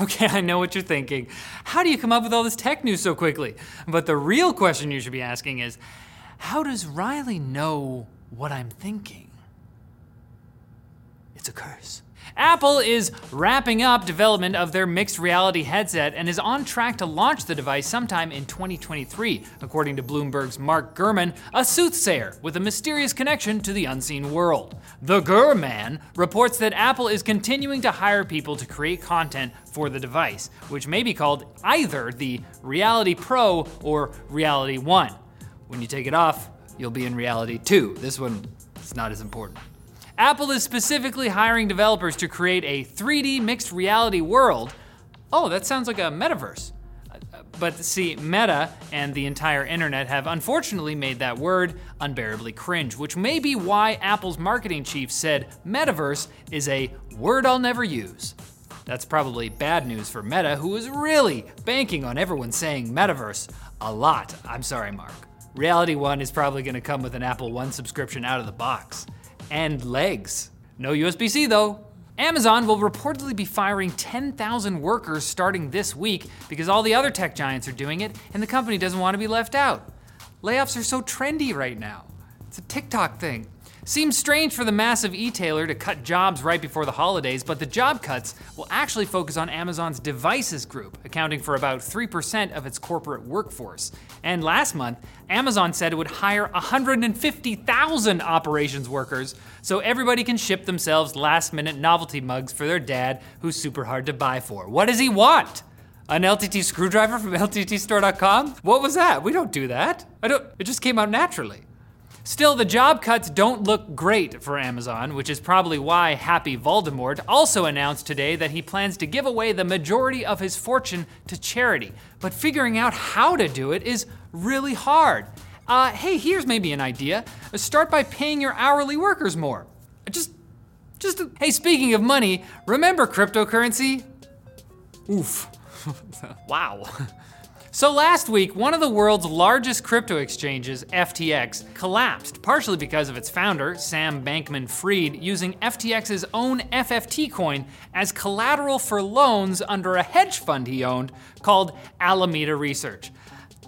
Okay, I know what you're thinking. How do you come up with all this tech news so quickly? But the real question you should be asking is how does Riley know what I'm thinking? It's a curse. Apple is wrapping up development of their mixed reality headset and is on track to launch the device sometime in 2023, according to Bloomberg's Mark Gurman, a soothsayer with a mysterious connection to the unseen world. The Gurman reports that Apple is continuing to hire people to create content for the device, which may be called either the Reality Pro or Reality 1. When you take it off, you'll be in Reality 2. This one is not as important. Apple is specifically hiring developers to create a 3D mixed reality world. Oh, that sounds like a metaverse. Uh, but see, Meta and the entire internet have unfortunately made that word unbearably cringe, which may be why Apple's marketing chief said metaverse is a word I'll never use. That's probably bad news for Meta, who is really banking on everyone saying metaverse a lot. I'm sorry, Mark. Reality One is probably going to come with an Apple One subscription out of the box and legs. No USB C though. Amazon will reportedly be firing 10,000 workers starting this week because all the other tech giants are doing it and the company doesn't want to be left out. Layoffs are so trendy right now. It's a TikTok thing. Seems strange for the massive e-tailer to cut jobs right before the holidays, but the job cuts will actually focus on Amazon's devices group, accounting for about 3% of its corporate workforce. And last month, Amazon said it would hire 150,000 operations workers so everybody can ship themselves last-minute novelty mugs for their dad who's super hard to buy for. What does he want? An LTT screwdriver from LTTstore.com? What was that? We don't do that. I don't, it just came out naturally. Still, the job cuts don't look great for Amazon, which is probably why Happy Voldemort also announced today that he plans to give away the majority of his fortune to charity. But figuring out how to do it is really hard. Uh, hey, here's maybe an idea. Start by paying your hourly workers more. Just, just, hey, speaking of money, remember cryptocurrency? Oof. wow. So last week, one of the world's largest crypto exchanges, FTX, collapsed, partially because of its founder, Sam Bankman Fried, using FTX's own FFT coin as collateral for loans under a hedge fund he owned called Alameda Research.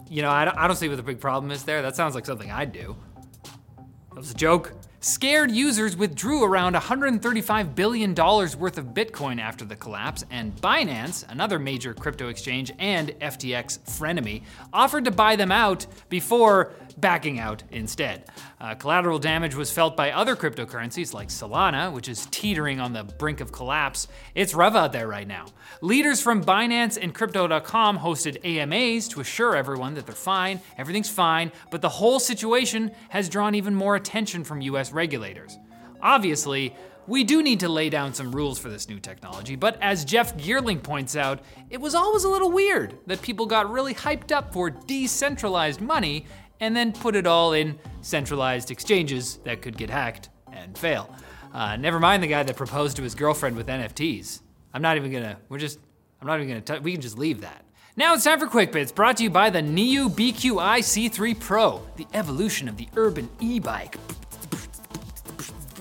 You know, I don't see what the big problem is there. That sounds like something I'd do. That was a joke. Scared users withdrew around $135 billion worth of Bitcoin after the collapse, and Binance, another major crypto exchange and FTX frenemy, offered to buy them out before backing out instead. Uh, collateral damage was felt by other cryptocurrencies like Solana, which is teetering on the brink of collapse. It's rough out there right now. Leaders from Binance and Crypto.com hosted AMAs to assure everyone that they're fine, everything's fine, but the whole situation has drawn even more attention from US regulators. Obviously, we do need to lay down some rules for this new technology, but as Jeff Geerling points out, it was always a little weird that people got really hyped up for decentralized money and then put it all in centralized exchanges that could get hacked and fail. Uh, never mind the guy that proposed to his girlfriend with NFTs. I'm not even gonna, we're just, I'm not even gonna, t- we can just leave that. Now it's time for Quick Bits, brought to you by the NIU BQI C3 Pro, the evolution of the urban e bike.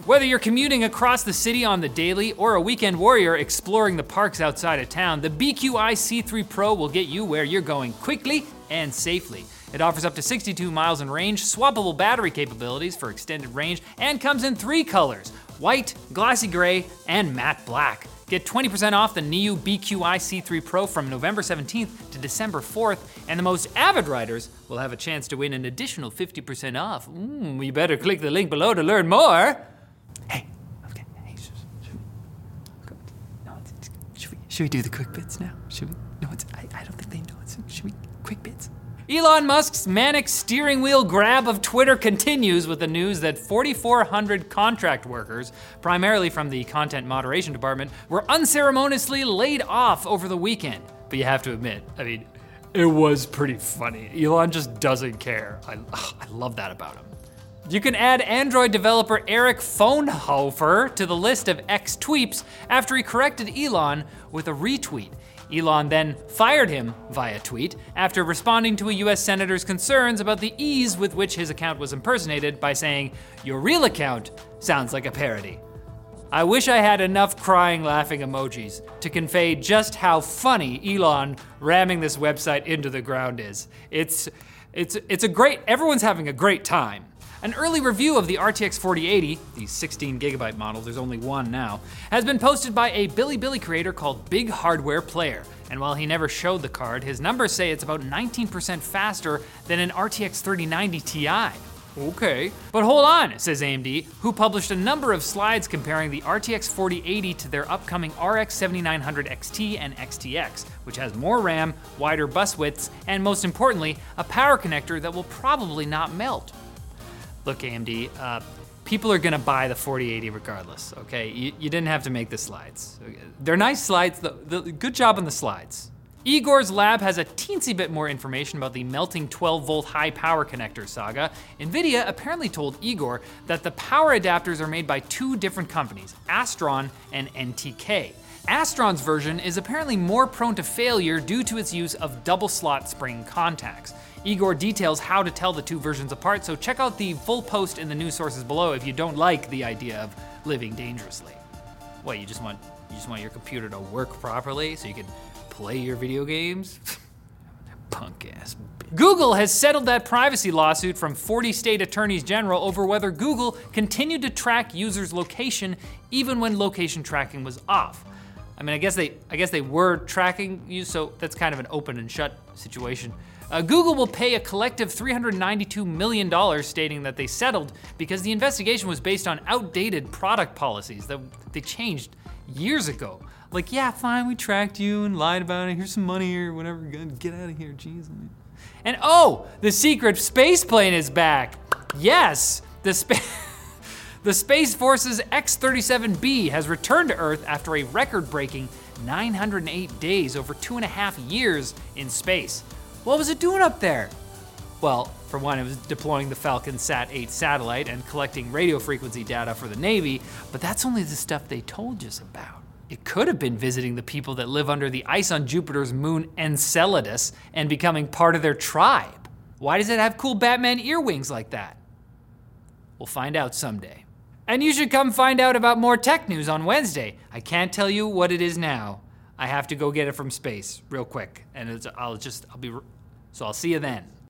Whether you're commuting across the city on the daily or a weekend warrior exploring the parks outside of town, the BQI C3 Pro will get you where you're going quickly and safely. It offers up to 62 miles in range, swappable battery capabilities for extended range, and comes in three colors white, glossy gray, and matte black. Get 20% off the NIU BQI C3 Pro from November 17th to December 4th, and the most avid riders will have a chance to win an additional 50% off. Mm, you better click the link below to learn more. Hey, okay, hey, should, should we, no, should we, do the quick bits now? Should we? No, it's, I, I don't think they know. It's, should we? Quick bits. Elon Musk's manic steering wheel grab of Twitter continues with the news that 4,400 contract workers, primarily from the content moderation department, were unceremoniously laid off over the weekend. But you have to admit, I mean, it was pretty funny. Elon just doesn't care. I, I love that about him. You can add Android developer Eric Frohnhoefer to the list of ex tweeps after he corrected Elon with a retweet. Elon then fired him via tweet after responding to a US senator's concerns about the ease with which his account was impersonated by saying, Your real account sounds like a parody. I wish I had enough crying laughing emojis to convey just how funny Elon ramming this website into the ground is. It's it's it's a great everyone's having a great time. An early review of the RTX 4080, the 16 gigabyte model, there's only one now, has been posted by a Bilibili creator called Big Hardware Player. And while he never showed the card, his numbers say it's about 19% faster than an RTX 3090 Ti. Okay. But hold on, says AMD, who published a number of slides comparing the RTX 4080 to their upcoming RX 7900 XT and XTX, which has more RAM, wider bus widths, and most importantly, a power connector that will probably not melt. Look, AMD, uh, people are gonna buy the 4080 regardless, okay? You, you, didn't have to make the slides. They're nice slides, the, the, good job on the slides. Igor's lab has a teensy bit more information about the melting 12 volt high power connector saga. NVIDIA apparently told Igor that the power adapters are made by two different companies, Astron and NTK. Astron's version is apparently more prone to failure due to its use of double slot spring contacts. Igor details how to tell the two versions apart, so check out the full post in the news sources below if you don't like the idea of living dangerously. What, you just want you just want your computer to work properly so you can play your video games? Punk ass. Google has settled that privacy lawsuit from 40 state attorneys general over whether Google continued to track users' location even when location tracking was off. I mean, I guess they, I guess they were tracking you, so that's kind of an open and shut situation. Uh, Google will pay a collective $392 million, stating that they settled because the investigation was based on outdated product policies that they changed years ago. Like, yeah, fine, we tracked you and lied about it. Here's some money or whatever. Get out of here, jeez. And oh, the secret space plane is back. Yes, the space. The Space Force's X 37B has returned to Earth after a record breaking 908 days over two and a half years in space. What was it doing up there? Well, for one, it was deploying the Falcon Sat 8 satellite and collecting radio frequency data for the Navy, but that's only the stuff they told us about. It could have been visiting the people that live under the ice on Jupiter's moon Enceladus and becoming part of their tribe. Why does it have cool Batman earwings like that? We'll find out someday. And you should come find out about more tech news on Wednesday. I can't tell you what it is now. I have to go get it from space real quick, and I'll just I'll be so I'll see you then.